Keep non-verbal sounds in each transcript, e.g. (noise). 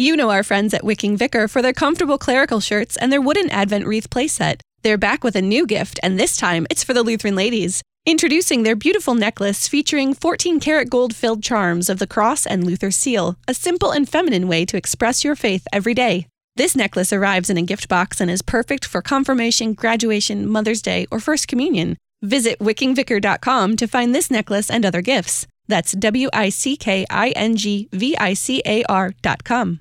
You know our friends at Wicking Vicar for their comfortable clerical shirts and their wooden Advent wreath playset. They're back with a new gift, and this time it's for the Lutheran ladies. Introducing their beautiful necklace featuring 14 karat gold filled charms of the cross and Luther seal, a simple and feminine way to express your faith every day. This necklace arrives in a gift box and is perfect for confirmation, graduation, Mother's Day, or First Communion. Visit wickingvicar.com to find this necklace and other gifts. That's W I C K I N G V I C A R.com.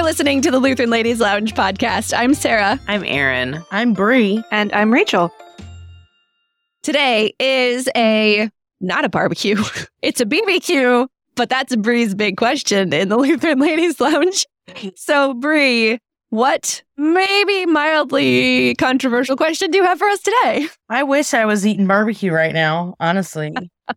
You're listening to the Lutheran Ladies Lounge podcast. I'm Sarah. I'm Erin. I'm Bri. And I'm Rachel. Today is a not a barbecue. (laughs) It's a BBQ, but that's Bri's big question in the (laughs) Lutheran Ladies Lounge. So, Bri, what maybe mildly controversial question do you have for us today? I wish I was eating barbecue right now, honestly.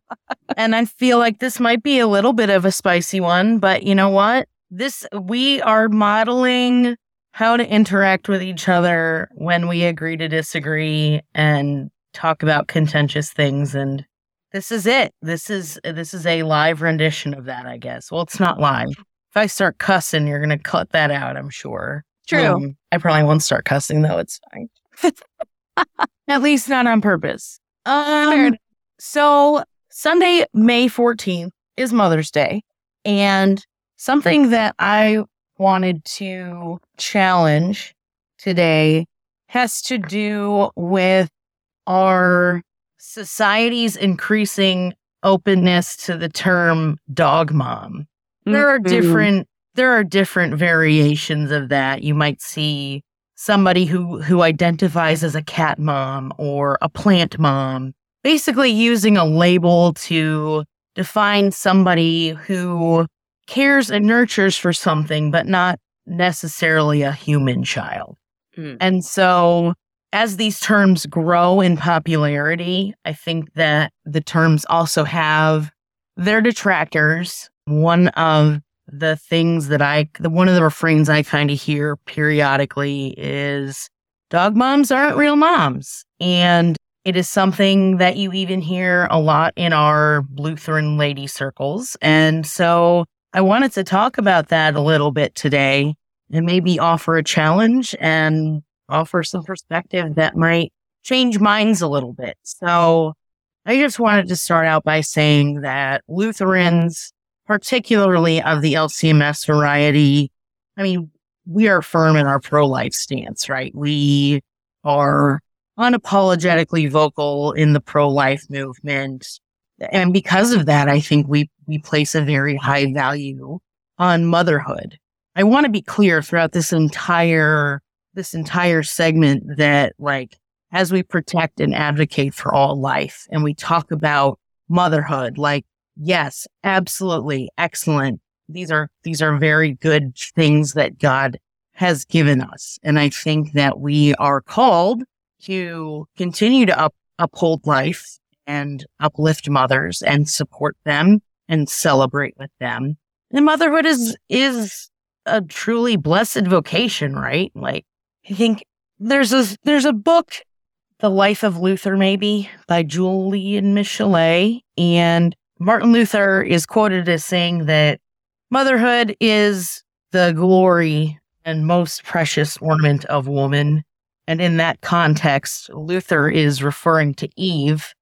(laughs) and I feel like this might be a little bit of a spicy one, but you know what? This we are modeling how to interact with each other when we agree to disagree and talk about contentious things and this is it. This is this is a live rendition of that, I guess. Well, it's not live. If I start cussing, you're going to cut that out, I'm sure. True. Um, I probably won't start cussing though. It's fine. (laughs) At least not on purpose. Um, so Sunday, May 14th is Mother's Day. And something that I wanted to challenge today has to do with our society's increasing openness to the term dog mom. There are Mhm. different there are different variations of that. You might see somebody who who identifies as a cat mom or a plant mom, basically using a label to define somebody who cares and nurtures for something but not necessarily a human child. Mm. And so as these terms grow in popularity, I think that the terms also have their detractors. One of the things that I, the one of the refrains I kind of hear periodically is dog moms aren't real moms. And it is something that you even hear a lot in our Lutheran lady circles. And so I wanted to talk about that a little bit today and maybe offer a challenge and offer some perspective that might change minds a little bit. So I just wanted to start out by saying that Lutherans, particularly of the LCMS variety, I mean, we are firm in our pro life stance, right? We are unapologetically vocal in the pro life movement. And because of that, I think we, we place a very high value on motherhood. I want to be clear throughout this entire, this entire segment that like, as we protect and advocate for all life and we talk about motherhood, like, yes, absolutely. Excellent. These are, these are very good things that God has given us. And I think that we are called to continue to up, uphold life and uplift mothers and support them and celebrate with them. And motherhood is, is a truly blessed vocation, right? Like, I think there's a, there's a book, The Life of Luther, maybe by Julian Michelet. And Martin Luther is quoted as saying that motherhood is the glory and most precious ornament of woman. And in that context, Luther is referring to Eve,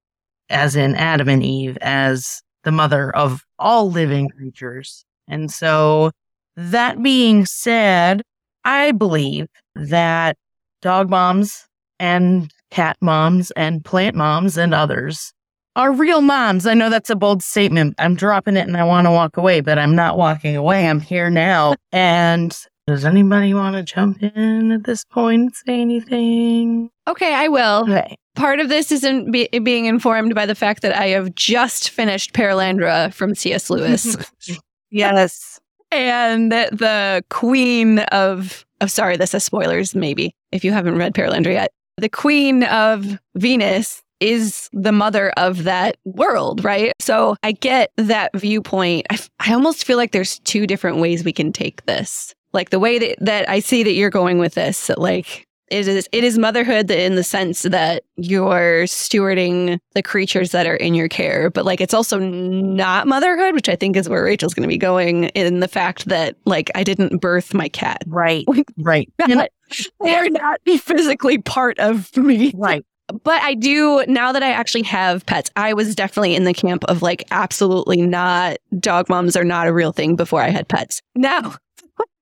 as in Adam and Eve, as the mother of all living mm-hmm. creatures. And so, that being said, I believe that dog moms and cat moms and plant moms and others are real moms. I know that's a bold statement. I'm dropping it and I want to walk away, but I'm not walking away. I'm here now. And does anybody want to jump in at this point and say anything? Okay, I will. Okay. Part of this isn't be- being informed by the fact that I have just finished Perelandra from C.S. Lewis. (laughs) Yes. and the queen of oh sorry this is spoilers maybe if you haven't read Perelandra yet the queen of Venus is the mother of that world, right? So I get that viewpoint. I, I almost feel like there's two different ways we can take this. Like the way that, that I see that you're going with this, like it is it is motherhood in the sense that you're stewarding the creatures that are in your care but like it's also not motherhood which i think is where rachel's going to be going in the fact that like i didn't birth my cat right (laughs) right they're (laughs) not physically part of me right but I do now that I actually have pets. I was definitely in the camp of like absolutely not dog moms are not a real thing before I had pets. Now,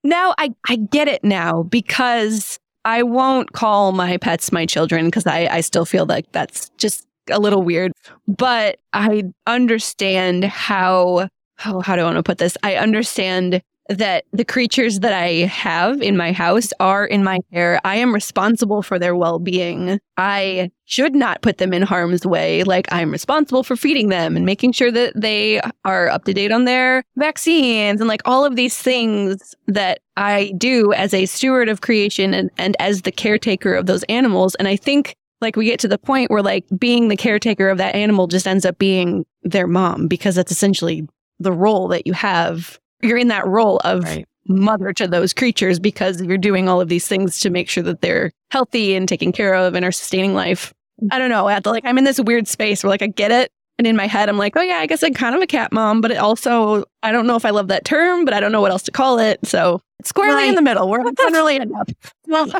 now I I get it now because I won't call my pets my children because I, I still feel like that's just a little weird. But I understand how, oh, how do I want to put this? I understand that the creatures that I have in my house are in my care. I am responsible for their well being. I should not put them in harm's way. Like, I'm responsible for feeding them and making sure that they are up to date on their vaccines and like all of these things that I do as a steward of creation and, and as the caretaker of those animals. And I think like we get to the point where like being the caretaker of that animal just ends up being their mom because that's essentially the role that you have you're in that role of right. mother to those creatures because you're doing all of these things to make sure that they're healthy and taken care of and are sustaining life. I don't know. At the, like I'm in this weird space where like I get it. And in my head, I'm like, oh yeah, I guess I'm kind of a cat mom, but it also, I don't know if I love that term, but I don't know what else to call it. So it's squarely right. in the middle. We're (laughs) generally enough. Well,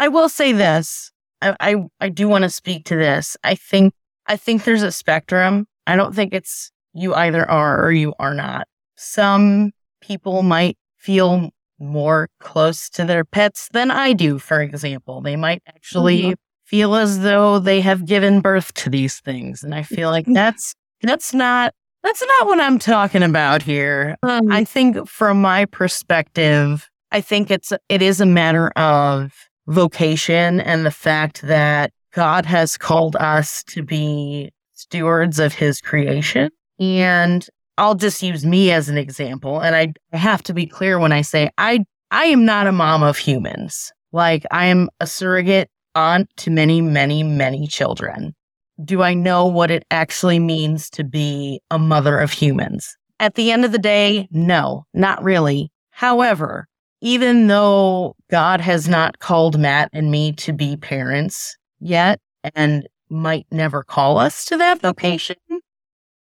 I will say this. I, I, I do want to speak to this. I think, I think there's a spectrum. I don't think it's you either are or you are not. Some people might feel more close to their pets than I do, for example. They might actually mm-hmm. feel as though they have given birth to these things. And I feel like (laughs) that's that's not that's not what I'm talking about here. Um, I think from my perspective, I think it's it is a matter of vocation and the fact that God has called us to be stewards of his creation. And I'll just use me as an example. And I, have to be clear when I say I, I am not a mom of humans. Like I am a surrogate aunt to many, many, many children. Do I know what it actually means to be a mother of humans? At the end of the day, no, not really. However, even though God has not called Matt and me to be parents yet and might never call us to that vocation,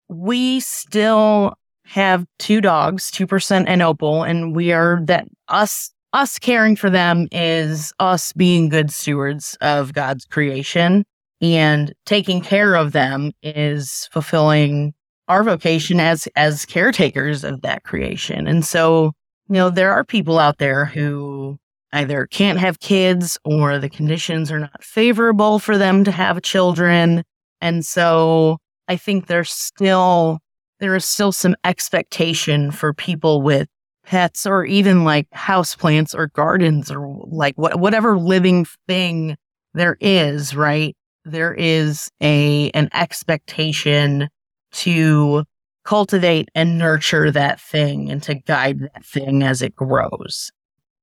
we still have two dogs, 2% and Opal, and we are that us us caring for them is us being good stewards of God's creation and taking care of them is fulfilling our vocation as as caretakers of that creation. And so, you know, there are people out there who either can't have kids or the conditions are not favorable for them to have children. And so I think there's still there is still some expectation for people with pets or even like house plants or gardens or like what, whatever living thing there is, right? There is a an expectation to cultivate and nurture that thing and to guide that thing as it grows.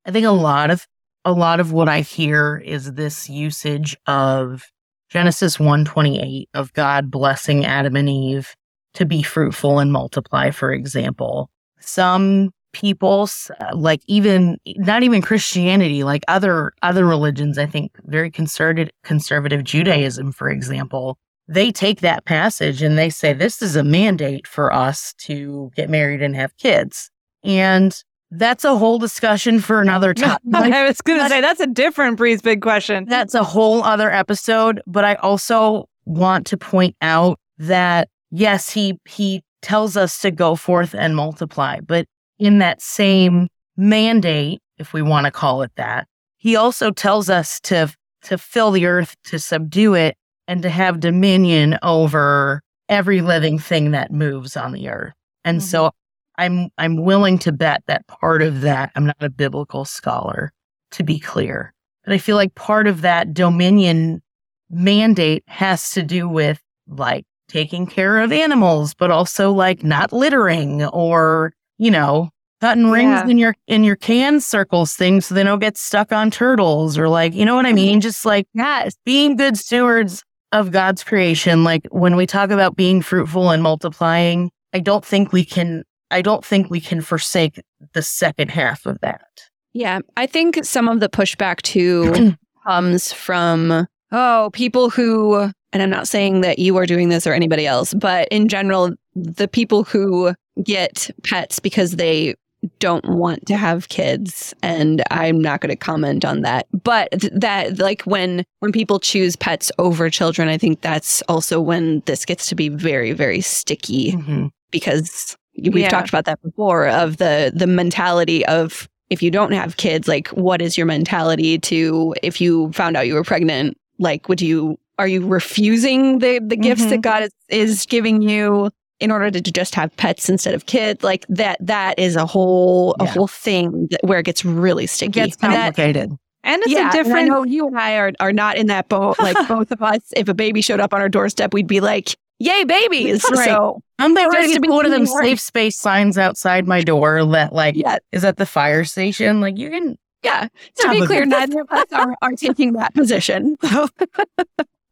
I think a lot of a lot of what I hear is this usage of Genesis 128 of God blessing Adam and Eve to be fruitful and multiply, for example. Some people, like even, not even Christianity, like other, other religions, I think very conservative, conservative Judaism, for example, they take that passage and they say, this is a mandate for us to get married and have kids. And that's a whole discussion for another time. (laughs) I was going to say that's a different Bri's big question. That's a whole other episode. But I also want to point out that yes, he he tells us to go forth and multiply, but in that same mandate, if we want to call it that, he also tells us to to fill the earth, to subdue it, and to have dominion over every living thing that moves on the earth. And mm-hmm. so I'm I'm willing to bet that part of that I'm not a biblical scholar to be clear. But I feel like part of that dominion mandate has to do with like taking care of animals, but also like not littering or, you know, cutting rings Yeah. in your in your can circles things so they don't get stuck on turtles or like you know what I mean? Mm-hmm. Just like Yes. being good stewards of God's creation. Like when we talk about being fruitful and multiplying, I don't think we can I don't think we can forsake the second half of that. Yeah, I think some of the pushback too (clears throat) comes from oh, people who and I'm not saying that you are doing this or anybody else, but in general, the people who get pets because they don't want to have kids and I'm not going to comment on that. But th- that like when when people choose pets over children, I think that's also when this gets to be very very sticky mm-hmm. because we've Yeah. talked about that before of the the mentality of if you don't have kids like what is your mentality to if you found out you were pregnant like would you are you refusing the the gifts Mhm. that God is, is giving you in order to just have pets instead of kids like that that is a whole a whole thing that, where it gets really sticky It gets And that- complicated. And it's yeah, a and I different know you and I are, are not in that boat. Like (laughs) both of us, if a baby showed up on our doorstep, we'd be like, "Yay, babies!" Right. So I'm Just ready to to be one of them more- safe space signs outside my door that like yeah, is at the fire station. Like you can yeah. To be clear, neither of us are, are taking that position. (laughs)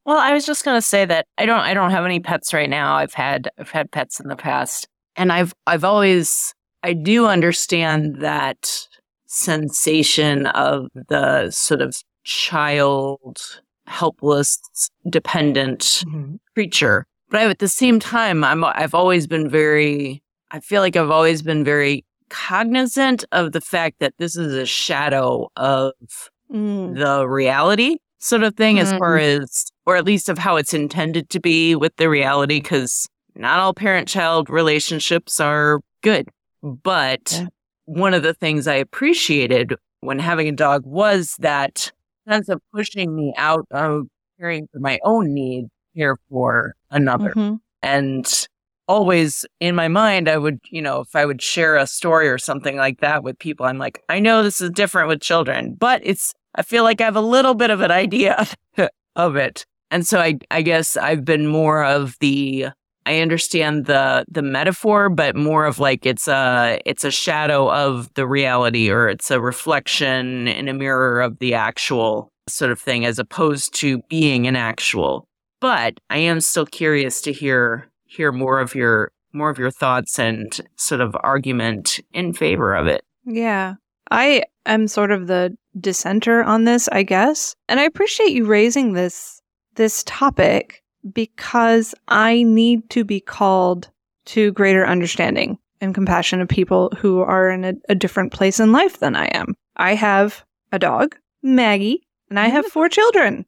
Well, I was just gonna say that I don't I don't have any pets right now. I've had I've had pets in the past. And I've I've always I do understand that sensation of the sort of child helpless dependent mm-hmm. creature. But at the same time, I'm I've always been very I feel like I've always been very cognizant of the fact that this is a shadow of Mm. the reality sort of thing as Mm. far as or at least of how it's intended to be with the reality because not all parent child relationships are good but Yeah. one of the things i appreciated when having a dog was that sense of pushing me out of caring for my own need care for another Mhm. and always in my mind i would you know if i would share a story or something like that with people i'm like i know this is different with children but it's i feel like i have a little bit of an idea (laughs) of it and so i i guess i've been more of the i understand the the metaphor but more of like it's a it's a shadow of the reality or it's a reflection in a mirror of the actual sort of thing as opposed to being an actual but I am still curious to hear hear more of your more of your thoughts and sort of argument in favor of it. Yeah. I am sort of the dissenter on this, I guess. And I appreciate you raising this this topic because I need to be called to greater understanding and compassion of people who are in a, a different place in life than I am. I have a dog, Maggie, and I have four (laughs) children.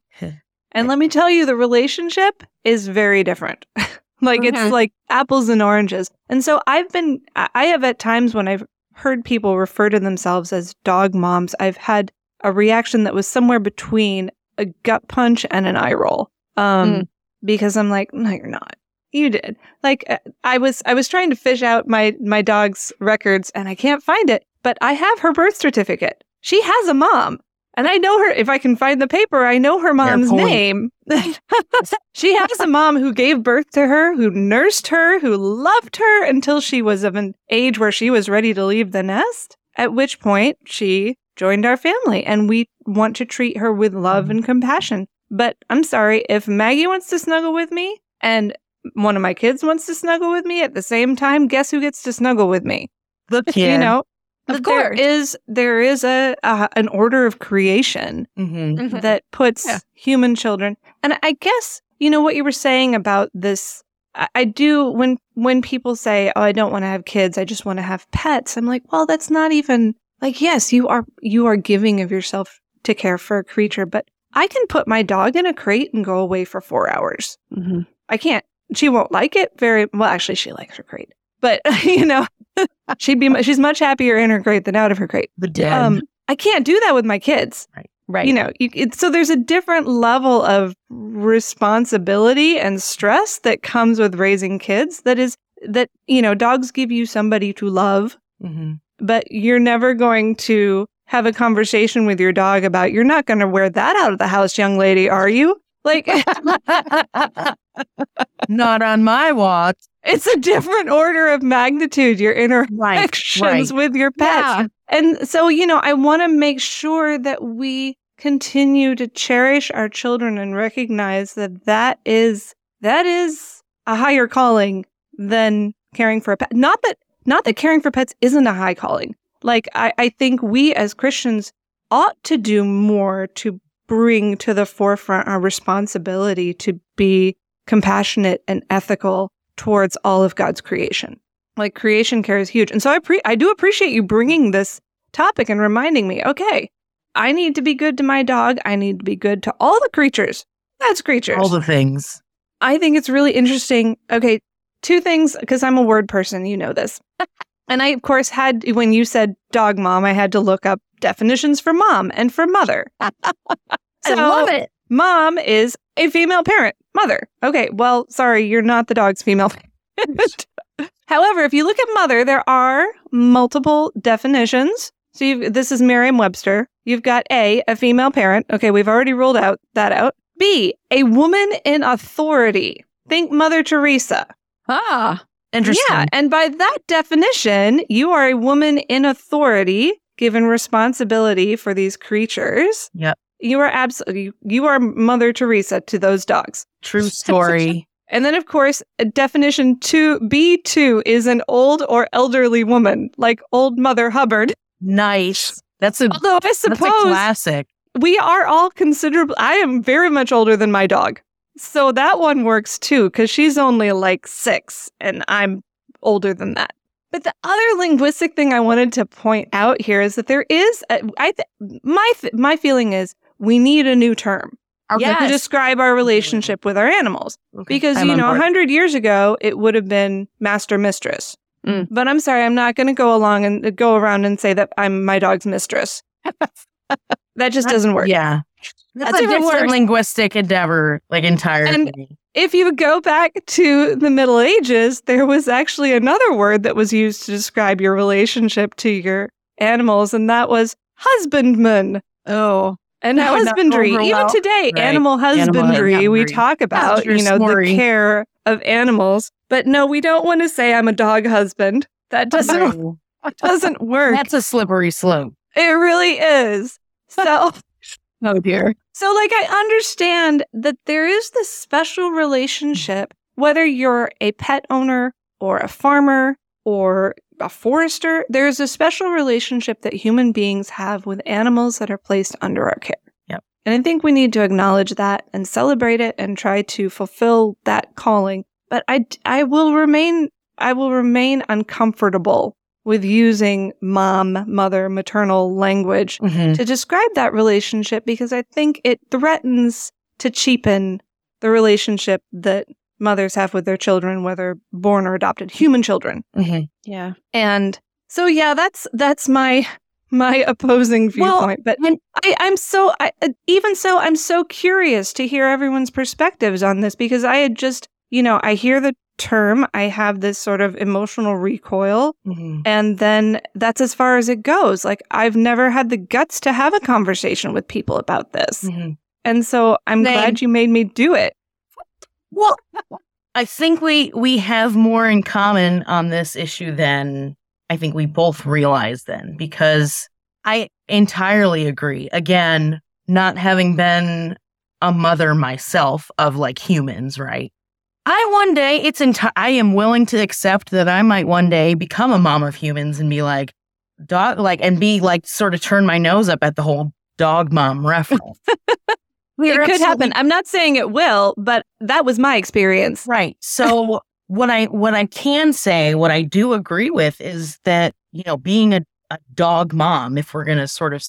And let me tell you, the relationship is very different. (laughs) like it's like apples and oranges. And so I've been, I I have at times when I've heard people refer to themselves as dog moms, I've had a reaction that was somewhere between a gut punch and an eye roll. Um, Mm. because I'm like, no, you're not. You did. Like uh, I was, I was trying to fish out my my dog's records and I can't find it. But I have her birth certificate. She has a mom, and I know her. If I can find the paper, I know her mom's name. (laughs) she has a mom who gave birth to her, who nursed her, who loved her until she was of an age where she was ready to leave the nest. At which point she joined our family, and we want to treat her with love mm. and compassion. But I'm sorry, if Maggie wants to snuggle with me and one of my kids wants to snuggle with me at the same time, guess who gets to snuggle with me? the (laughs) kid. You know, Of there course. is there is a, a an order of creation hmm that puts Yeah. human children, and I guess you know what you were saying about this. I, I do when when people say, "Oh, I don't want to have kids. I just want to have pets." I'm like, well, that's not even like yes, you are you are giving of yourself to care for a creature, but I can put my dog in a crate and go away for four hours. Mhm. I can't. She won't like it very well. Actually, she likes her crate, but (laughs) you know, she'd be she's much happier in her crate than out of her crate. The dead. Um, I can't do that with my kids. Right. You know, you, it, so there's a different level of responsibility and stress that comes with raising kids. That is that you know, dogs give you somebody to love, hmm but you're never going to have a conversation with your dog about you're not going to wear that out of the house, young lady, are you? Like, (laughs) Not on my watch. It's a different order of magnitude, your interactions with your pets. Yeah. And so, you know, I want to make sure that we continue to cherish our children and recognize that that is, that is a higher calling than caring for a pet. Not that, not that caring for pets isn't a high calling. Like, I, I think we as Christians ought to do more to bring to the forefront our responsibility to be compassionate and ethical towards all of God's creation. Like creation care is huge. And so I pre- I do appreciate you bringing this topic and reminding me, okay, I need to be good to my dog. I need to be good to all the creatures. That's creatures. All the things. I think it's really interesting. Okay, two things because I'm a word person, you know this. (laughs) and I of course had when you said dog mom, I had to look up definitions for mom and for mother. (laughs) I love it. Mom is a female parent, mother. Okay, well, sorry, you're not the dog's female parent. (laughs) However, if you look at mother, there are multiple definitions. So you've, this is Merriam-Webster. You've got A, a female parent. Okay, we've already ruled out that out. B, a woman in authority. Think Mother Teresa. Ah, Interesting. Yeah, and by that definition, you are a woman in authority, given responsibility for these creatures. Yep. You are absolutely you are Mother Teresa to those dogs. True story. And then, of course, definition two B two is an old or elderly woman, like old Mother Hubbard. nice. That's a Although I that's a suppose classic. we are all considerable. I am very much older than my dog, so that one works too because she's only like six, and I'm older than that. But the other linguistic thing I wanted to point out here is that there is, a, I th- my th- my feeling is we need a new term to Yes. describe our relationship with our animals. Okay, Because, I'm you know, a board. 100 years ago, it would have been master mistress. Mm. But I'm sorry, I'm not going to go along and uh, go around and say that I'm my dog's mistress. (laughs) that just doesn't work. Yeah. That's That a different linguistic endeavor, like entirely. If you go back to the Middle Ages, there was actually another word that was used to describe your relationship to your animals, and that was husbandman. oh, And That would not go husbandry, even well. today, Right. animal husbandry, we talk about, you know, story. the care of animals. But no, we don't want to say I'm a dog husband. That doesn't No. (laughs) doesn't work. That's a slippery slope. it really is. (laughs) So oh dear. so like I understand that there is this special relationship, whether you're a pet owner or a farmer or a forester, there's a special relationship that human beings have with animals that are placed under our care. Yep. And I think we need to acknowledge that and celebrate it and try to fulfill that calling. But I, I will remain, I will remain uncomfortable with using mom, mother, maternal language Mhm. to describe that relationship because I think it threatens to cheapen the relationship that mothers have with their children, whether born or adopted, human children. Mhm. Yeah. And so, yeah, that's that's my my opposing Well, viewpoint. but and- I, I'm so I, uh, even so, I'm so curious to hear everyone's perspectives on this because I had just, you know, I hear the term, I have this sort of emotional recoil, Mhm. and then that's as far as it goes. Like I've never had the guts to have a conversation with people about this. Mhm. And so I'm Same. glad you made me do it. Well, I think we we have more in common on this issue than I think we both realize then because I entirely agree. Again, not having been a mother myself of like humans, right? I one day it's enti- I am willing to accept that I might one day become a mom of humans and be like dog like and be like sort of turn my nose up at the whole dog mom reference. (laughs) We it could absolutely happen. I'm not saying it will, but that was my experience. Right. So (laughs) what I what I can say, what I do agree with is that, you know, being a, a dog mom, if we're gonna sort of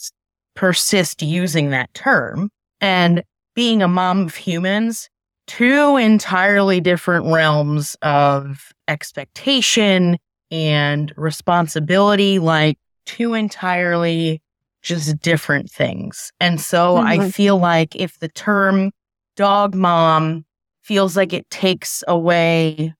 persist using that term, and being a mom of humans, two entirely different realms of expectation and responsibility, like two entirely just different things. And so I Mhm. feel like if the term dog mom feels like it takes away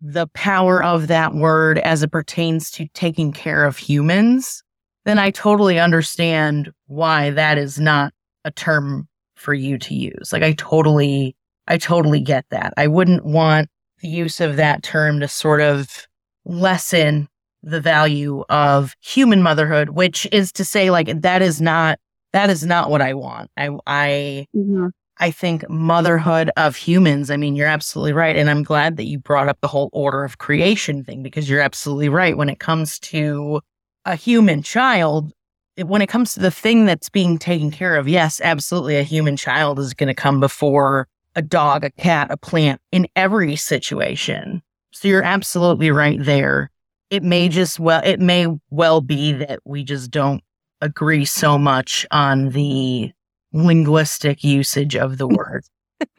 the power of that word as it pertains to taking care of humans, then I totally understand why that is not a term for you to use. Like I totally, I totally get that. I wouldn't want the use of that term to sort of lessen the value of human motherhood, which is to say, like, that is not, that is not what I want. I, I, mm-hmm. I think motherhood of humans, I mean, you're absolutely right. And I'm glad that you brought up the whole order of creation thing because you're absolutely right. When it comes to a human child, when it comes to the thing that's being taken care of, yes, absolutely. A human child is going to come before a dog, a cat, a plant in every situation. So you're absolutely right there. It may just well, it may well be that we just don't agree so much on the linguistic usage of the word. (laughs)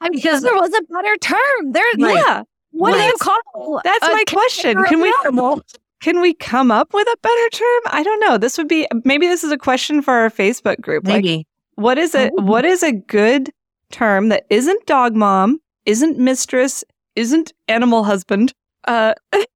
I because there was a better term. There, Right. Yeah. what do you call? That's my question. Can we animal? can we come up with a better term? I don't know. This would be maybe this is a question for our Facebook group. Like Maybe. what is it Oh. what is a good term that isn't dog mom, isn't mistress, isn't animal husband? Uh (laughs)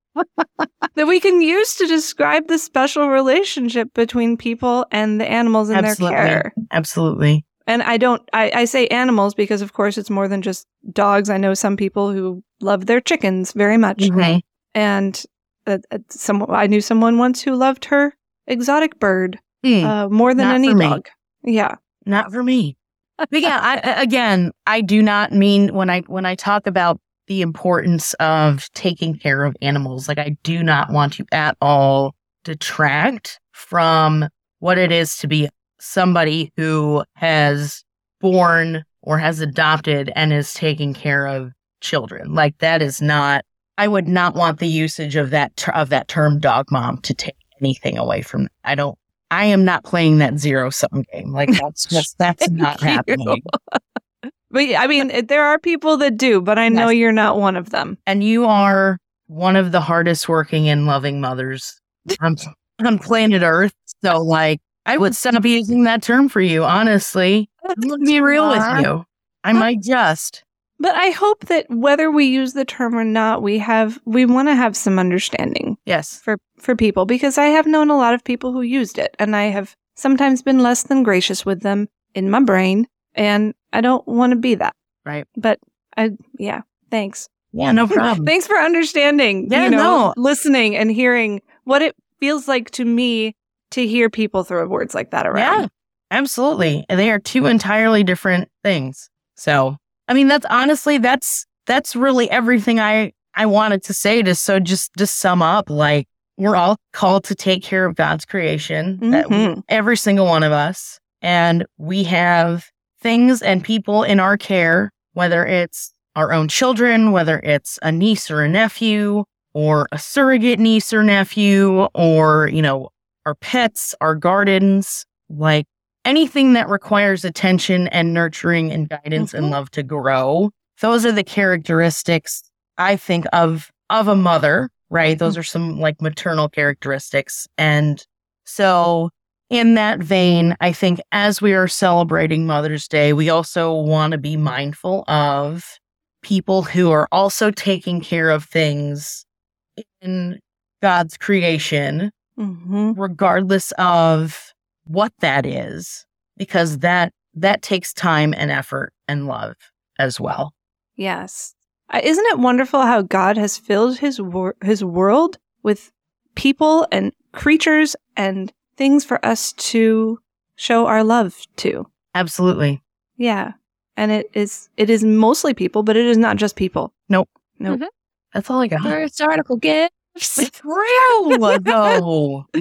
that we can use to describe the special relationship between people and the animals in Absolutely. their care. Absolutely. And I don't, I, I say animals because, of course, it's more than just dogs. I know some people who love their chickens very much. Mhm. And uh, uh, some, I knew someone once who loved her exotic bird Hmm. uh, more than any dog. Yeah. Not for me. But yeah, I- again, I do not mean when I when I talk about the importance of taking care of animals, like I do not want to at all detract from what it is to be somebody who has born or has adopted and is taking care of children. Like that is not I would not want the usage of that ter- of that term dog mom to take anything away from I don't I am not playing that zero sum game. Like that's (laughs) just that's not happening. But I mean, there are people that do, but I know Yes. you're not one of them. And you are one of the hardest working and loving mothers (laughs) on, on planet Earth. So like I would stop using that term for you, honestly. Let me be real with you. I might just. But I hope that whether we use the term or not, we have, we want to have some understanding Yes. for, for people because I have known a lot of people who used it and I have sometimes been less than gracious with them in my brain. And I don't want to be that. Right. But I, yeah, thanks. Yeah, no (laughs) problem. Thanks for understanding, Yeah, you know, no. listening and hearing what it feels like to me to hear people throw words like that around. Yeah, absolutely. And They are two entirely different things. So, I mean, that's honestly, that's, that's really everything I, I wanted to say to, so just to sum up, like we're all called to take care of God's creation, that we- every single one of us. And we have things and people in our care, whether it's our own children, whether it's a niece or a nephew, or a surrogate niece or nephew, or, you know, our pets, our gardens, like anything that requires attention and nurturing and guidance and Mhm. love to grow. Those are the characteristics I think of of a mother, right? Those are some like maternal characteristics. And so in that vein, I think as we are celebrating Mother's Day, we also want to be mindful of people who are also taking care of things in God's creation Mhm. regardless of what that is because that that takes time and effort and love as well Yes. Isn't it wonderful how God has filled his wor- his world with people and creatures and things for us to show our love to? absolutely Yeah. And it is it is mostly people, but it is not just people. Nope. Nope. Mm-hmm. that's all i got First article gifts. it's real (laughs) though (laughs)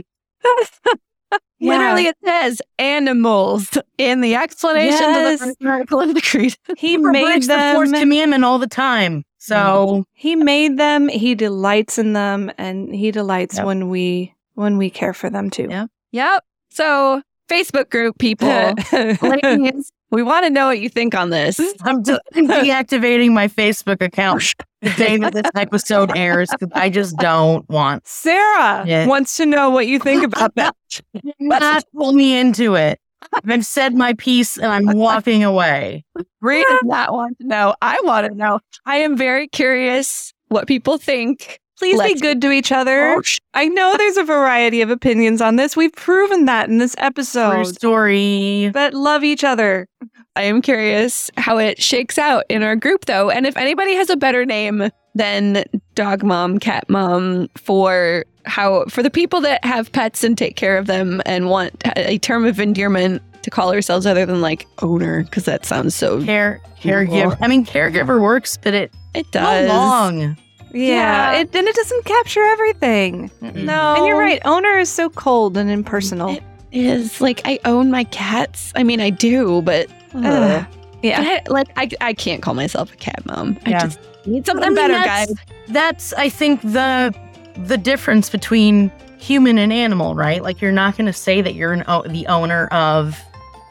Literally, it says animals in the explanation Yes. of the first article of the creed. (laughs) He made them. the fourth them commandment all the time so mm-hmm. he made them, he delights in them, and he delights Yep. when we when we care for them too. Yep. Yep. So, Facebook group people, (laughs) ladies, we want to know what you think on this. (laughs) i'm just deactivating my facebook account the day that this episode airs because i just don't want Sarah Yeah. wants to know what you think about that. (laughs) not pull me into it i've said my piece and i'm walking away Rita does not want to know. I want to know. I am very curious what people think. Please Let's- be good to each other. Oh, I know (laughs) there's a variety of opinions on this. We've proven that in this True episode. story But love each other. I am curious how it shakes out in our group, though. And if anybody has a better name than dog mom, cat mom for how for the people that have pets and take care of them and want a term of endearment to call ourselves other than like owner, because that sounds so Care caregiver. I mean, caregiver works, but it it how does. long? Yeah, Yeah. It, and it doesn't capture everything. No, And you're right. Owner is so cold and impersonal. It is like I own my cats. I mean, I do, but Ugh. yeah. I, like I, I can't call myself a cat mom. I just need something I mean, better, that's- guys. That's I think the the difference between human and animal, right? Like you're not going to say that you're an, o- the owner of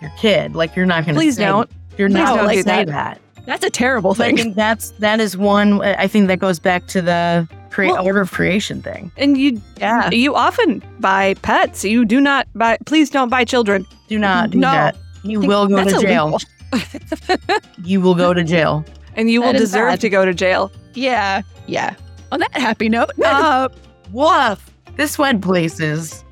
your kid. Like you're not going to. Please don't. You're Please not going to say that. that. That's a terrible I thing. think that's that is one. I think that goes back to the crea- Well- order of creation thing. And you Yeah. you often buy pets. You do not buy please don't buy children. Do not do No. that. You will go to jail. (laughs) You will go to jail. (laughs) And you will deserve bad. to go to jail. Yeah, yeah. On that happy note, (laughs) uh, Woof. This went places.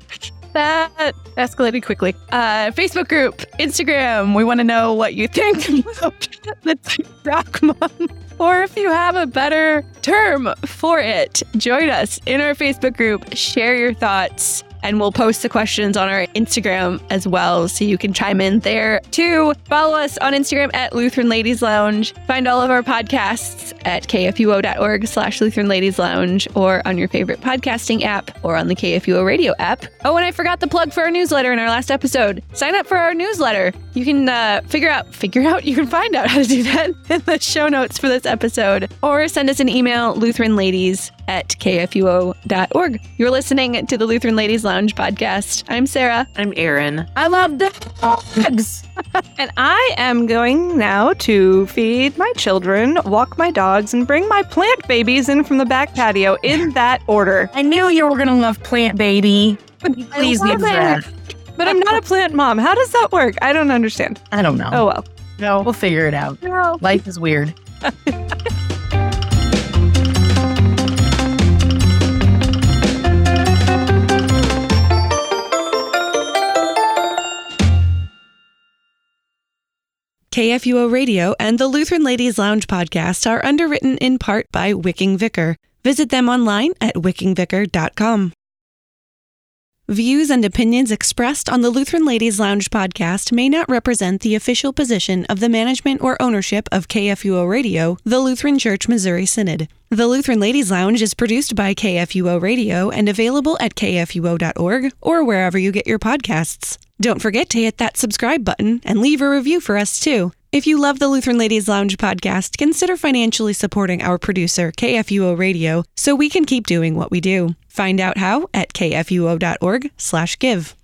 That escalated quickly. Uh, Facebook group, Instagram. We want to know what you think (laughs) about the rock mom, or if you have a better term for it. Join us in our Facebook group. Share your thoughts. And we'll post the questions on our Instagram as well, so you can chime in there too. Follow us on Instagram at Lutheran Ladies Lounge. Find all of our podcasts at kfuo.org slash Lutheran Ladies Lounge or on your favorite podcasting app or on the KFUO radio app. Oh, and I forgot the plug for our newsletter in our last episode. Sign up for our newsletter. You can uh, figure out, figure out, (laughs) you can find out how to do that in the show notes for this episode or send us an email, lutheranladies at kfuo.org. You're listening to the Lutheran Ladies Lounge podcast. I'm Sarah. I'm Erin. I love dogs. (laughs) And I am going now to feed my children, walk my dogs, and bring my plant babies in from the back patio in (laughs) that order. I knew you were gonna love Plant Baby. Please love give that. But I'm not a plant mom. How does that work? I don't understand. I don't know. Oh well. no, we'll figure it out. No. Life is weird. (laughs) KFUO Radio and the Lutheran Ladies Lounge podcast are underwritten in part by Wicking Vicar. Visit them online at wickingvicar.com. Views and opinions expressed on the Lutheran Ladies Lounge podcast may not represent the official position of the management or ownership of KFUO Radio, the Lutheran Church Missouri Synod. The Lutheran Ladies Lounge is produced by KFUO Radio and available at kfuo.org or wherever you get your podcasts. Don't forget to hit that subscribe button and leave a review for us too. If you love the Lutheran Ladies Lounge podcast, consider financially supporting our producer, KFUO Radio, so we can keep doing what we do. Find out how at kfuo.org/give.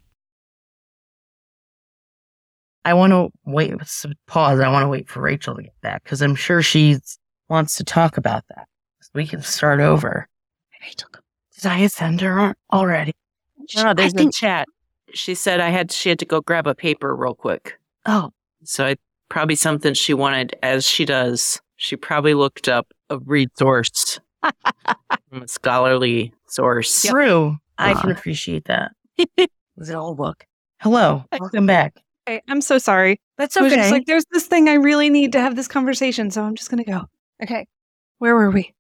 I want to wait. s- Pause. I want to wait for Rachel to get back because I'm sure she wants to talk about that. We can start over. Rachel, Did I send her already? No, there's I think- chat. She said I had she had to go grab a paper real quick. Oh, So I probably something she wanted, as she does. She probably looked up a resource from (laughs) a scholarly source. true. I can Uh. appreciate that. (laughs) Was it all book? Hello. Welcome back. Okay, I'm so sorry. That's I was just like, there's this thing I really need to have this conversation, so I'm just gonna go. Okay. Where were we?